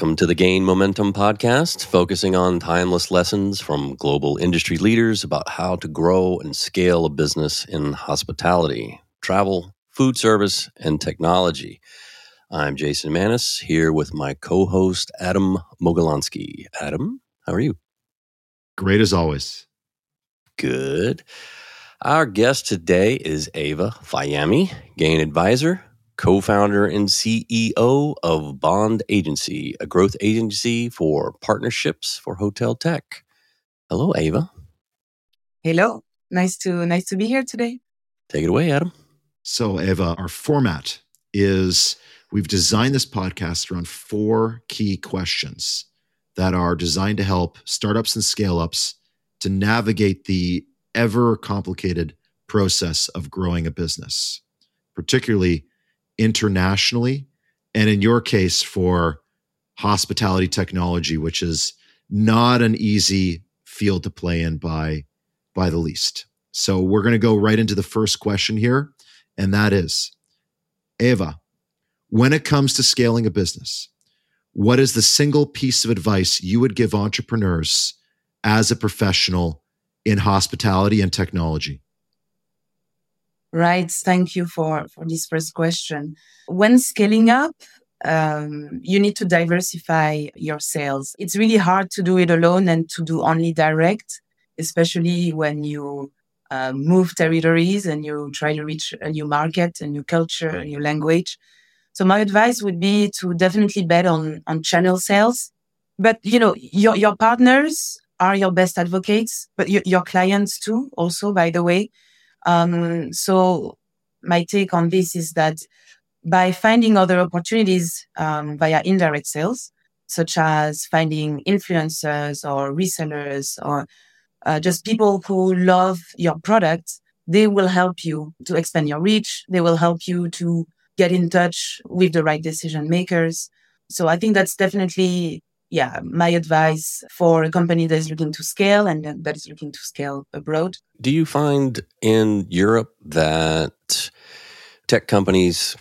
Welcome to the Gain Momentum podcast, focusing on timeless lessons from global industry leaders about how to grow and scale a business in hospitality, travel, food service, and technology. I'm Jason Emanis here with my co host, Adam Mogelonsky. Adam, how are you? Great as always. Good. Our guest today is Eva Fayemi, Gain Advisor, co founder and CEO of Bond Agency, a growth agency for partnerships for hotel tech. Hello, Eva. Hello. Nice to nice to be here today. Take it away, Adam. So, Eva, our format is we've designed this podcast around four key questions that are designed to help startups and scale ups to navigate the ever complicated process of growing a business, particularly internationally, and in your case, for hospitality technology, which is not an easy field to play in by, by the least. So we're going to go right into the first question here, and that is Eva, when it comes to scaling a business, what is the single piece of advice you would give entrepreneurs as a professional in hospitality and technology? Right. Thank you for, for this first question. When scaling up, um, you need to diversify your sales. It's really hard to do it alone and to do only direct, especially when you uh, move territories and you try to reach a new market, a new culture, a new language. So my advice would be to definitely bet on, on channel sales. But, you know, your, your partners are your best advocates, but your, your clients too, also, by the way. Um, so my take on this is that by finding other opportunities um, via indirect sales, such as finding influencers or resellers or uh, just people who love your product, they will help you to expand your reach. They will help you to get in touch with the right decision makers. So I think that's definitely yeah, my advice for a company that is looking to scale and that is looking to scale abroad. Do you find in Europe that tech companies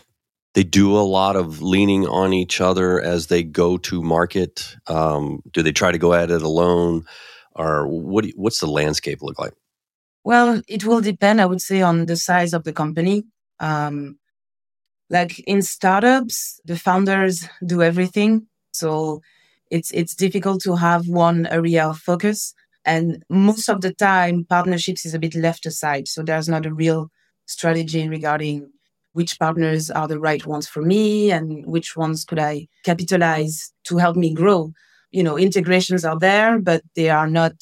they do a lot of leaning on each other as they go to market? Um, do they try to go at it alone, or what? what's the landscape look like? Well, it will depend. I would say on the size of the company. Um, like in startups, the founders do everything. So it's it's difficult to have one area of focus. And most of the time partnerships is a bit left aside. So there's not a real strategy regarding which partners are the right ones for me and which ones could i capitalize to help me grow. You know integrations are there but they are not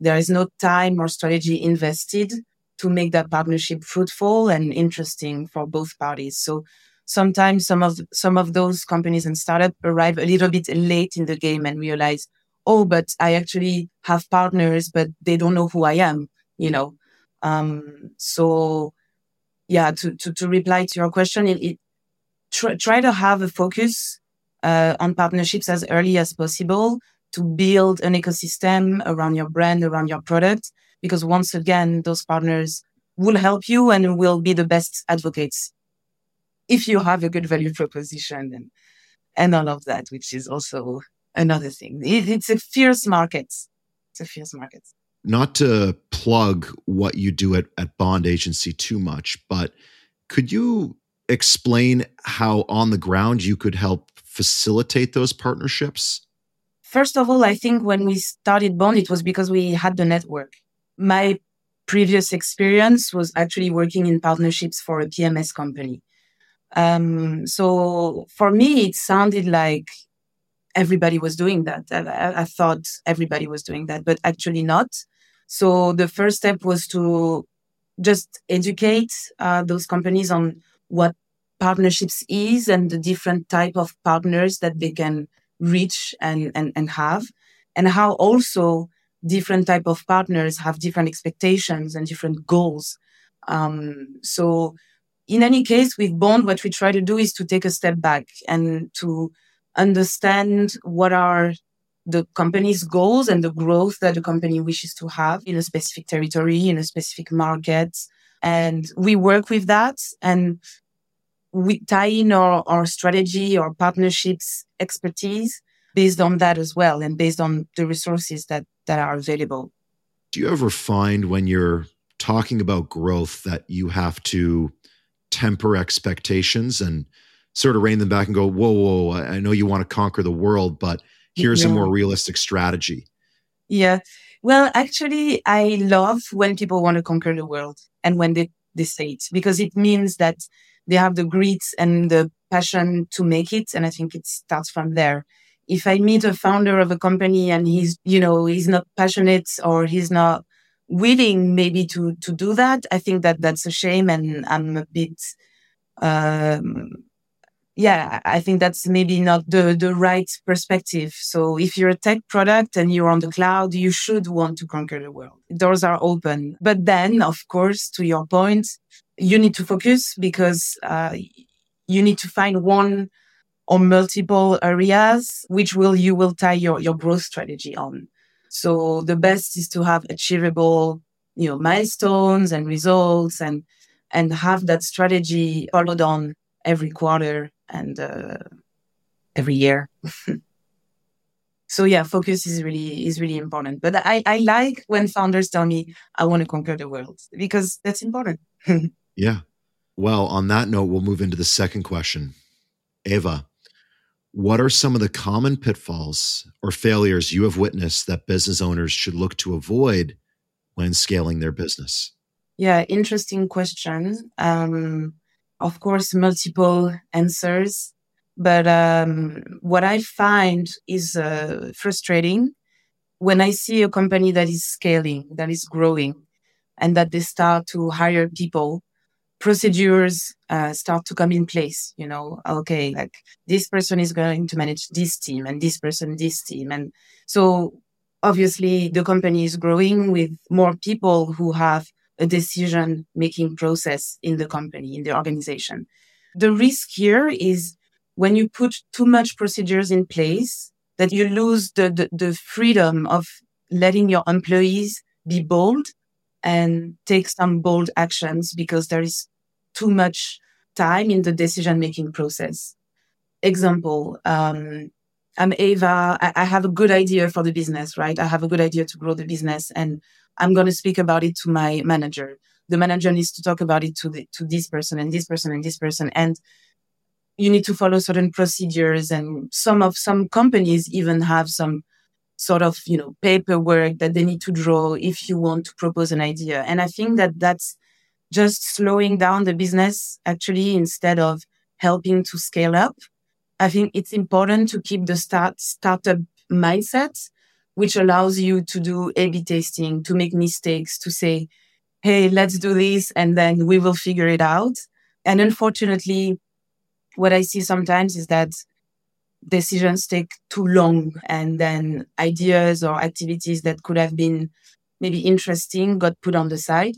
there is no time or strategy invested to make that partnership fruitful and interesting for both parties. So sometimes some of some of those companies and startups arrive a little bit late in the game and realize, oh, but I actually have partners, but they don't know who I am, you know. Um, so yeah, to, to, to reply to your question, it, it try, try to have a focus uh, on partnerships as early as possible to build an ecosystem around your brand, around your product, because once again, those partners will help you and will be the best advocates if you have a good value proposition and and all of that, which is also another thing. It, it's a fierce market. It's a fierce market. Not to plug what you do at, at Bond Agency too much, but could you explain how on the ground you could help facilitate those partnerships? First of all, I think when we started Bond, it was because we had the network. My previous experience was actually working in partnerships for a PMS company. Um, so for me, it sounded like everybody was doing that. I, I, thought everybody was doing that, but actually not. So the first step was to just educate uh, those companies on what partnerships is and the different type of partners that they can reach and, and, and have and how also different type of partners have different expectations and different goals. Um, so in any case, with Bond, what we try to do is to take a step back and to understand what are the company's goals and the growth that the company wishes to have in a specific territory, in a specific market. And we work with that and we tie in our, our strategy or partnerships expertise based on that as well and based on the resources that that are available. Do you ever find when you're talking about growth that you have to temper expectations and sort of rein them back and go, whoa, whoa, I know you want to conquer the world, but here's yeah. a more realistic strategy? Yeah. Well, actually, I love when people want to conquer the world and when they, they say it because it means that they have the grit and the passion to make it. And I think it starts from there. If I meet a founder of a company and he's, you know, he's not passionate or he's not willing maybe to, to do that, I think that that's a shame. And I'm a bit, um, yeah, I think that's maybe not the, the right perspective. So if you're a tech product and you're on the cloud, you should want to conquer the world. Doors are open. But then, of course, to your point, you need to focus because uh, you need to find one or multiple areas which will you will tie your, your growth strategy on. So the best is to have achievable, you know, milestones and results and and have that strategy followed on every quarter and uh, every year. so yeah, focus is really is really important. But I, I like when founders tell me I want to conquer the world because that's important. Yeah. Well, on that note, we'll move into the second question. Eva, what are some of the common pitfalls or failures you have witnessed that business owners should look to avoid when scaling their business? Yeah, interesting question. Um, of course, multiple answers. But um, what I find is uh, frustrating when I see a company that is scaling, that is growing, and that they start to hire people procedures uh, start to come in place you know okay like this person is going to manage this team and this person this team. And so obviously the company is growing with more people who have a decision making process in the company in the organization. The risk here is when you put too much procedures in place that you lose the, the, the freedom of letting your employees be bold and take some bold actions because there is too much time in the decision making process. Example, um, I'm Eva. I, I, have a good idea for the business, right? I have a good idea to grow the business and I'm going to speak about it to my manager. The manager needs to talk about it to the, to this person and this person and this person. And you need to follow certain procedures and some of some companies even have some sort of you know paperwork that they need to draw if you want to propose an idea. And i think that that's just slowing down the business actually instead of helping to scale up. I think it's important to keep the start startup mindset which allows you to do a b testing to make mistakes to say hey let's do this and then we will figure it out. And unfortunately what i see sometimes is that decisions take too long and then ideas or activities that could have been maybe interesting got put on the side.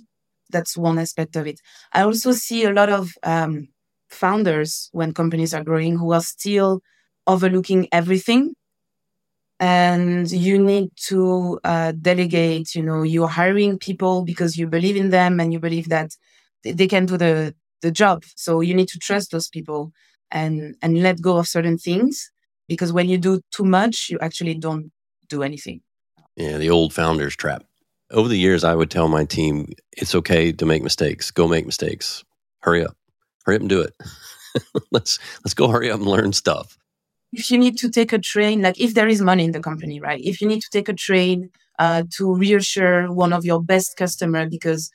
That's one aspect of it. I also see a lot of um, founders when companies are growing who are still overlooking everything and you need to uh, delegate you know you're hiring people because you believe in them and you believe that they can do the the job. So you need to trust those people and and let go of certain things because when you do too much, you actually don't do anything. Yeah, the old founders trap. Over the years, I would tell my team, it's okay to make mistakes. Go make mistakes. Hurry up. Hurry up and do it. let's let's go hurry up and learn stuff. If you need to take a train, like if there is money in the company, right? If you need to take a train uh, to reassure one of your best customer because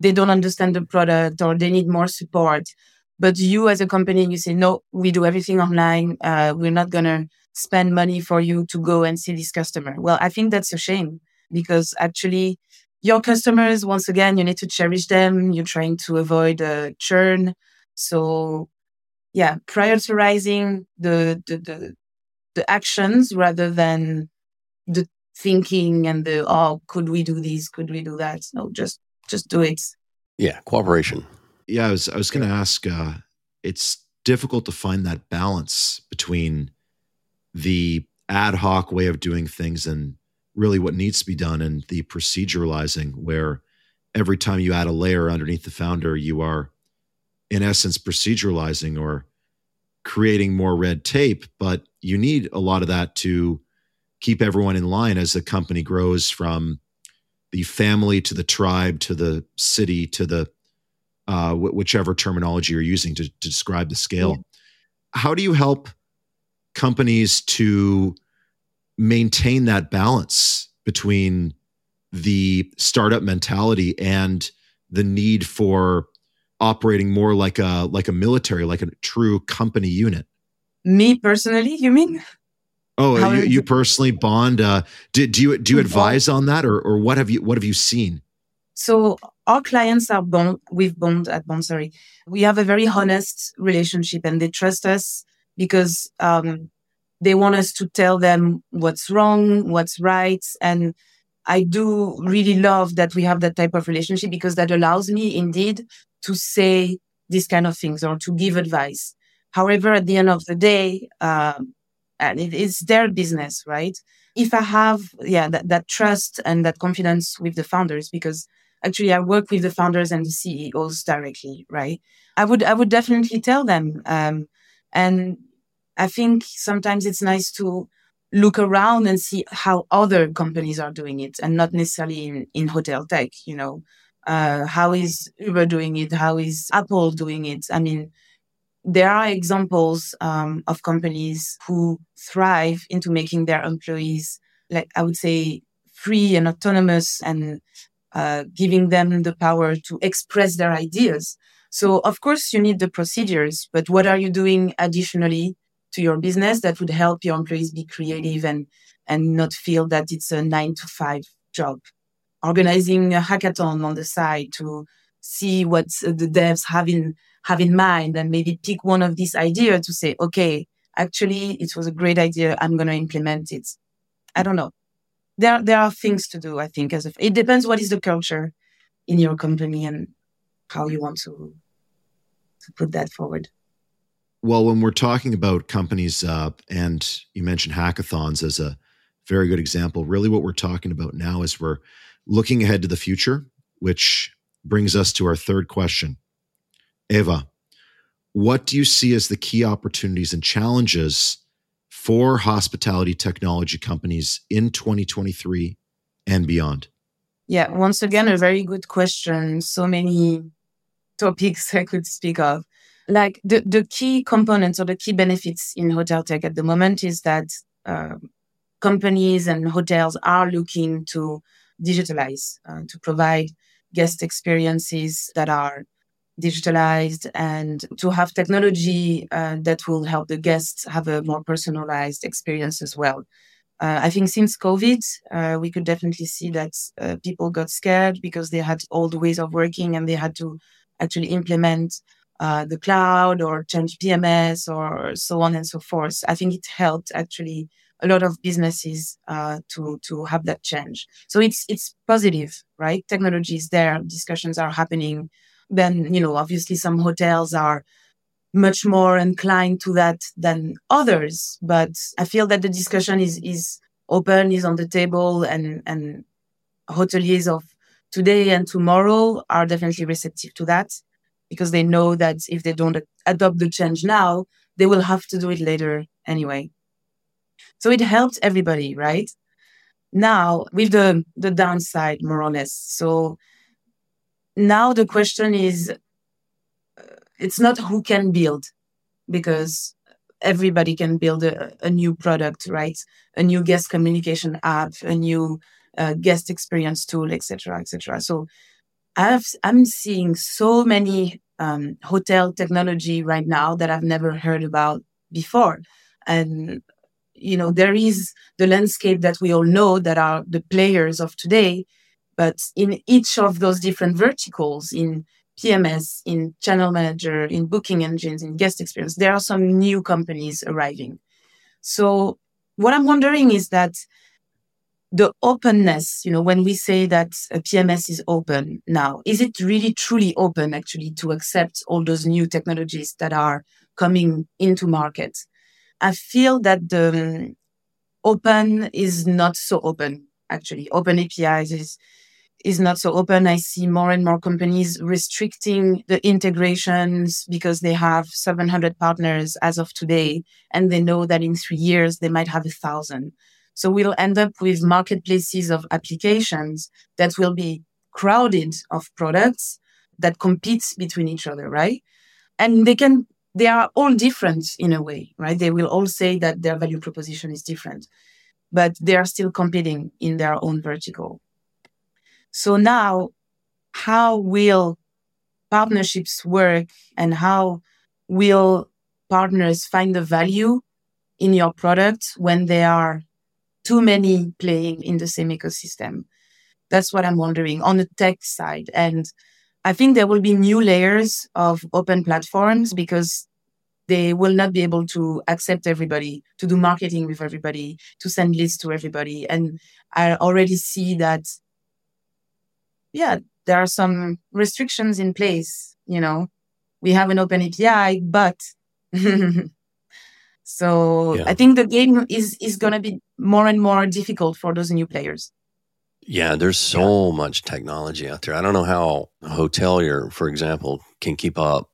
they don't understand the product or they need more support, but you as a company, you say, no, we do everything online. Uh, we're not going to spend money for you to go and see this customer. Well, I think that's a shame because actually your customers, once again, you need to cherish them. You're trying to avoid uh, churn. So yeah, prioritizing the, the, the, the actions rather than the thinking and the, oh, could we do this? Could we do that? No, just, just do it. Yeah. Cooperation. Yeah, I was I was going to ask. Uh, it's difficult to find that balance between the ad hoc way of doing things and really what needs to be done, and the proceduralizing, where every time you add a layer underneath the founder, you are, in essence, proceduralizing or creating more red tape. But you need a lot of that to keep everyone in line as the company grows from the family to the tribe to the city to the uh, whichever terminology you're using to, to describe the scale. Yeah. How do you help companies to maintain that balance between the startup mentality and the need for operating more like a like a military, like a true company unit? Me personally, you mean? Oh, you, you personally bond. Uh, do, do you do you advise on that, or or what have you what have you seen? So our clients are bond with bond at bond. Sorry, we have a very honest relationship, and they trust us because um, they want us to tell them what's wrong, what's right, and I do really love that we have that type of relationship because that allows me indeed to say these kind of things or to give advice. However, at the end of the day, um, and it is their business, right? If I have, yeah, that, that trust and that confidence with the founders, because actually I work with the founders and the CEOs directly, right? I would, I would definitely tell them. Um, and I think sometimes it's nice to look around and see how other companies are doing it and not necessarily in, in hotel tech, you know. Uh, how is Uber doing it? How is Apple doing it? I mean, there are examples um, of companies who thrive into making their employees, like I would say, free and autonomous and uh, giving them the power to express their ideas. So, of course, you need the procedures, but what are you doing additionally to your business that would help your employees be creative and, and not feel that it's a nine to five job? Organizing a hackathon on the side to see what the devs have in have in mind and maybe pick one of these ideas to say, okay, actually, it was a great idea. I'm going to implement it. I don't know. There, there are things to do, I think, as if it depends what is the culture in your company and how you want to, to put that forward. Well, when we're talking about companies, uh, and you mentioned hackathons as a very good example, really what we're talking about now is we're looking ahead to the future, which brings us to our third question. Eva, what do you see as the key opportunities and challenges for hospitality technology companies in 2023 and beyond? Yeah, once again, a very good question. So many topics I could speak of. Like the, the key components or the key benefits in hotel tech at the moment is that uh, companies and hotels are looking to digitalize, uh, to provide guest experiences that are digitalized and to have technology uh, that will help the guests have a more personalized experience as well. Uh, I think since COVID, uh, we could definitely see that uh, people got scared because they had old ways of working and they had to actually implement uh, the cloud or change PMS or so on and so forth. I think it helped actually a lot of businesses uh, to to have that change. So it's it's positive, right? Technology is there, discussions are happening then you know obviously some hotels are much more inclined to that than others but i feel that the discussion is is open is on the table and and hoteliers of today and tomorrow are definitely receptive to that because they know that if they don't adopt the change now they will have to do it later anyway. So it helps everybody right? Now with the the downside more or less. So now the question is uh, it's not who can build because everybody can build a, a new product right? A new guest communication app a new uh, guest experience tool etc etc so I've, i'm seeing so many um, hotel technology right now that i've never heard about before. And you know there is the landscape that we all know that are the players of today but in each of those different verticals, in PMS, in channel manager, in booking engines, in guest experience, there are some new companies arriving. So what I'm wondering is that the openness, you know, when we say that a PMS is open now, is it really truly open actually to accept all those new technologies that are coming into market? I feel that the um, open is not so open actually. Open APIs is is not so open. I see more and more companies restricting the integrations because they have 700 partners as of today, and they know that in three years they might have a thousand. So we'll end up with marketplaces of applications that will be crowded of products that compete between each other, right? And they can, they are all different in a way, right? They will all say that their value proposition is different, but they are still competing in their own vertical. So now, how will partnerships work and how will partners find the value in your product when there are too many playing in the same ecosystem? That's what I'm wondering on the tech side. And I think there will be new layers of open platforms because they will not be able to accept everybody, to do marketing with everybody, to send lists to everybody. And I already see that yeah, there are some restrictions in place. You know, we have an open API, but so yeah. I think the game is is going to be more and more difficult for those new players. Yeah, there's so yeah. much technology out there. I don't know how a hotelier, for example, can keep up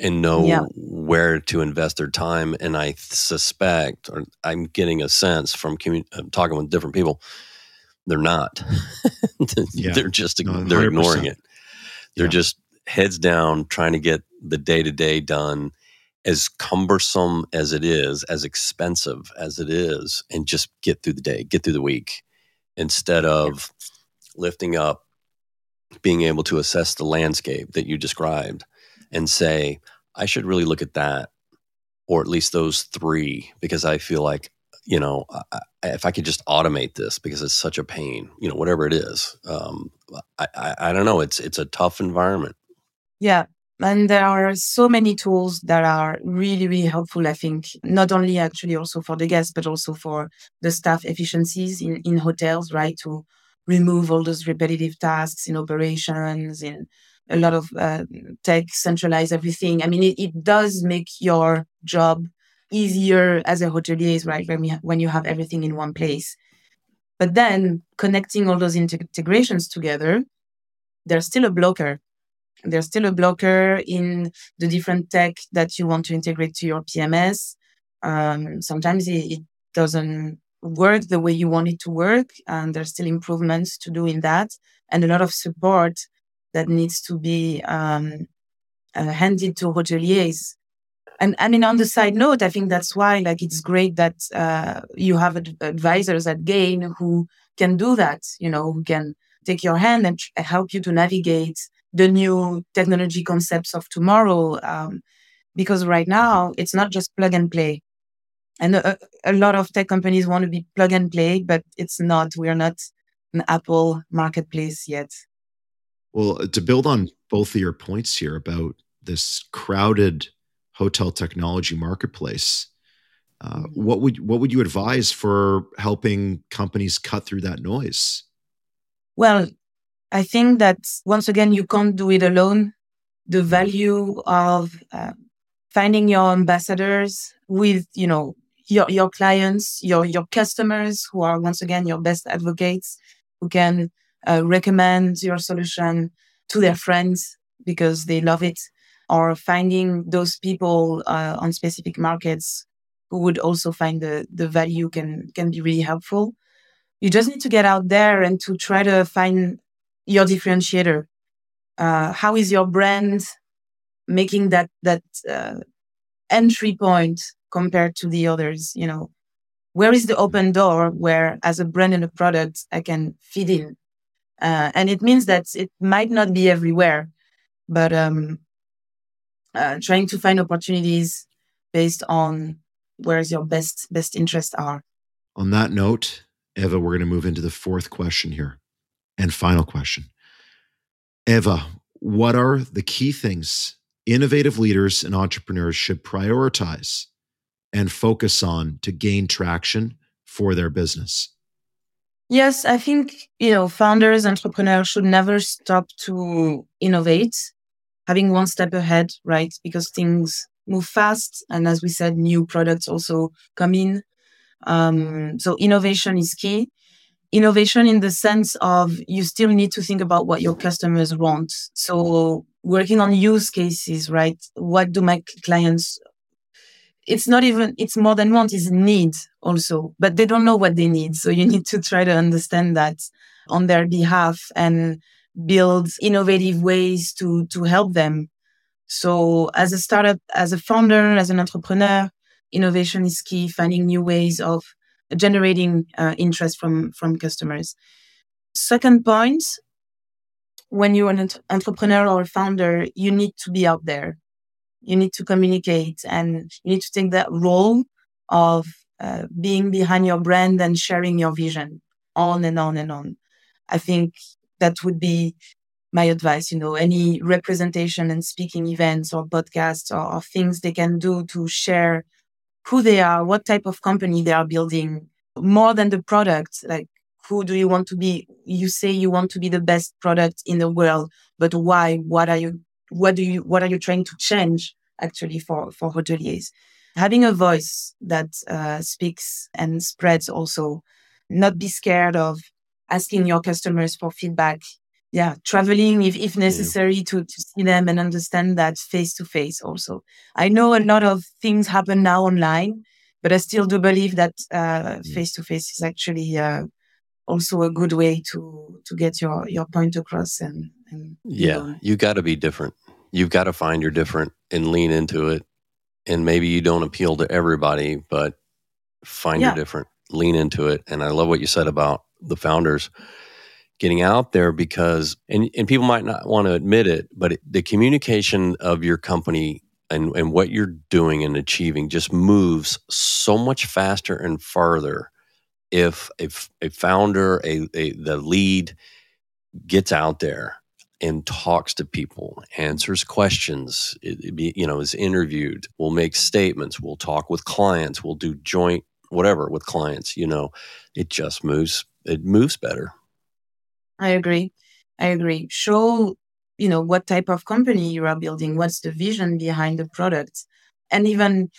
and know yeah. where to invest their time. And I suspect, or I'm getting a sense from commun- uh, talking with different people, they're not. yeah. They're just no, they're ignoring it. They're yeah. just heads down trying to get the day to day done as cumbersome as it is, as expensive as it is, and just get through the day, get through the week, instead of lifting up, being able to assess the landscape that you described and say, I should really look at that, or at least those three, because I feel like you know, I, if I could just automate this because it's such a pain, you know, whatever it is, um, I, I, I don't know. It's it's a tough environment. Yeah, and there are so many tools that are really really helpful. I think not only actually also for the guests, but also for the staff efficiencies in in hotels, right? To remove all those repetitive tasks in operations in a lot of uh, tech centralize everything i mean it, it does make your job easier as a hotelier, is right? When, we when you have everything in one place. But then connecting all those integrations together, there's still a blocker. There's still a blocker in the different tech that you want to integrate to your PMS. Um, sometimes it, it, doesn't work the way you want it to work, and there's still improvements to do in that, and a lot of support that needs to be um, uh, handed to hoteliers and I mean, on the side note, I think that's why like it's great that uh, you have ad- advisors at Gain who can do that. You know, who can take your hand and tr- help you to navigate the new technology concepts of tomorrow. Um, because right now it's not just plug and play, and a, a lot of tech companies want to be plug and play, but it's not. We're not an Apple marketplace yet. Well, to build on both of your points here about this crowded hotel technology marketplace. Uh, mm-hmm. what would what would you advise for helping companies cut through that noise? Well, I think that once again you can't do it alone. The mm-hmm. value of uh, finding your ambassadors with you know your your clients, your your customers who are once again your best advocates who can uh, recommend your solution to their friends because they love it or finding those people uh, on specific markets who would also find the, the value can, can be really helpful. You just need to get out there and to try to find your differentiator. Uh, how is your brand making that, that uh, entry point compared to the others? You know, where is the open door where as a brand and a product I can fit in? Uh, and it means that it might not be everywhere, but um, uh, trying to find opportunities based on where's your best best interests are. On that note, Eva, we're going to move into the fourth question here and final question. Eva, what are the key things innovative leaders and entrepreneurs should prioritize and focus on to gain traction for their business? Yes, I think, you know, founders, entrepreneurs should never stop to innovate having one step ahead, right? Because things move fast. And as we said, new products also come in. Um, so innovation is key. innovation in the sense of you still need to think about what your customers want. So working on use cases, right? What do my clients it's not even it's more than want is need also but they don't know what they need so you need to try to understand that on their behalf and build innovative ways to to help them. So as a startup as a founder as an entrepreneur innovation is key finding new ways of generating uh, interest from from customers. Second point when you're an entrepreneur or a founder you need to be out there. You need to communicate and you need to take that role of uh, being behind your brand and sharing your vision on and on and on. I think that would be my advice. You know, any representation and speaking events or podcasts or, or things they can do to share who they are, what type of company they are building, more than the product. Like, who do you want to be? You say you want to be the best product in the world, but why? What are you what do you what are you trying to change actually for for hoteliers having a voice that uh, speaks and spreads also not be scared of asking your customers for feedback yeah traveling if, if necessary yeah. to, to see them and understand that face to face also i know a lot of things happen now online but i still do believe that face to face is actually uh, also a good way to to get your your point across and, and yeah you got to be different you've got to find your different and lean into it. And maybe you don't appeal to everybody, but find yeah. your different, lean into it. And I love what you said about the founders getting out there because, and, and people might not want to admit it, but it, the communication of your company and, and what you're doing and achieving just moves so much faster and farther if a, a founder, a, a the lead gets out there and talks to people, answers questions, be, you know, is interviewed, will make statements, will talk with clients, will do joint whatever with clients, you know, it just moves, it moves better. I agree. I agree. Show, you know, what type of company you are building, what's the vision behind the product. And even,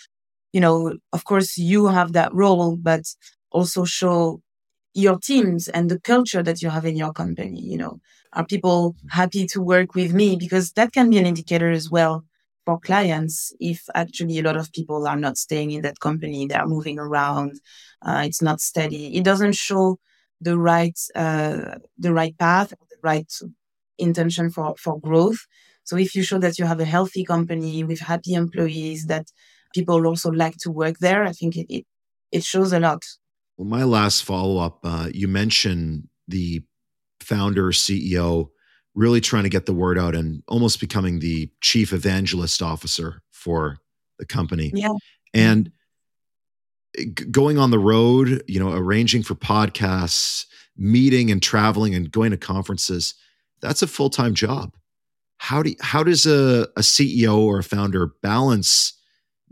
you know, of course you have that role, but also show your teams and the culture that you have in your company, you know, are people happy to work with me? Because that can be an indicator as well for clients if actually a lot of people are not staying in that company, they are moving around, uh, it's not steady. It doesn't show the right uh, the right path, the right intention for for growth. So if you show that you have a healthy company with happy employees that people also like to work there, I think it it, it shows a lot. Well, my last follow up, uh, you mentioned the founder, CEO, really trying to get the word out and almost becoming the chief evangelist officer for the company. Yeah. And going on the road, you know, arranging for podcasts, meeting and traveling and going to conferences, that's a full-time job. How do how does a, a CEO or a founder balance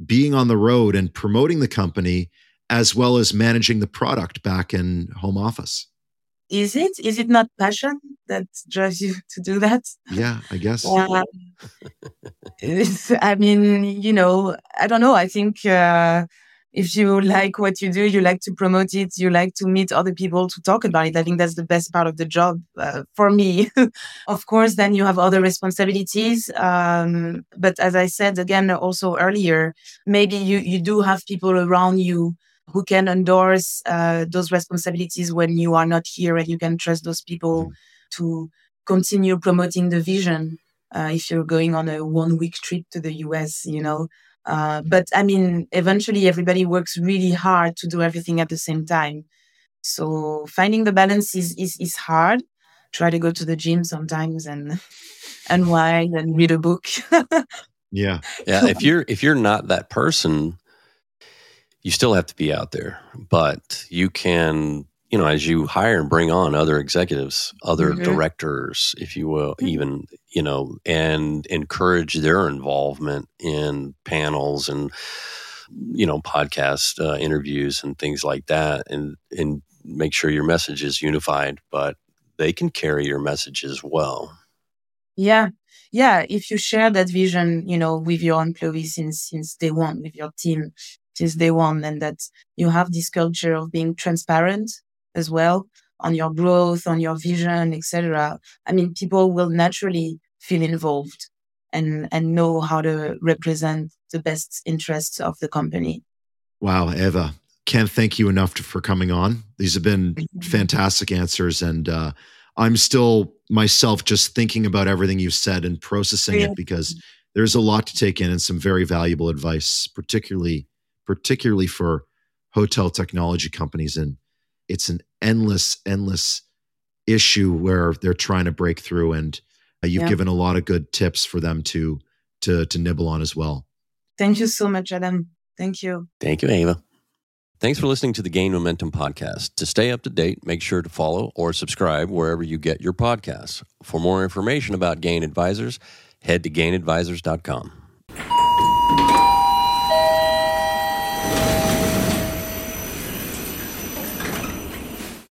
being on the road and promoting the company as well as managing the product back in home office? is it is it not passion that drives you to do that yeah i guess um, i mean you know i don't know i think uh, if you like what you do you like to promote it you like to meet other people to talk about it. I think that's the best part of the job uh, for me. Of course then you have other responsibilities um, but as i said again also earlier maybe you you do have people around you who can endorse uh, those responsibilities when you are not here and you can trust those people mm. to continue promoting the vision uh, if you're going on a one week trip to the us you know uh, but i mean eventually everybody works really hard to do everything at the same time. So finding the balance is is, is hard. Try to go to the gym sometimes and unwind and read a book. Yeah. Yeah if you're if you're not that person you still have to be out there, but you can, you know, as you hire and bring on other executives, other mm-hmm. directors, if you will, mm-hmm. even, you know, and encourage their involvement in panels and, you know, podcast uh, interviews and things like that, and and make sure your message is unified, but they can carry your message as well. Yeah, yeah. If you share that vision, you know, with your employees since since day one, with your team, since day one and that you have this culture of being transparent as well on your growth, on your vision, etc. I mean, people will naturally feel involved and and know how to represent the best interests of the company. Wow, Eva, can't thank you enough for coming on. These have been fantastic answers, and uh, I'm still myself just thinking about everything you've said and processing yeah. it because there's a lot to take in and some very valuable advice, particularly particularly for hotel technology companies. And it's an endless, endless issue where they're trying to break through. And uh, you've yeah. given a lot of good tips for them to to to nibble on as well. Thank you so much, Adam. Thank you. Thank you, Eva. Thanks for listening to the Gain Momentum podcast. To stay up to date, make sure to follow or subscribe wherever you get your podcasts. For more information about Gain Advisors, head to gainadvisors.com.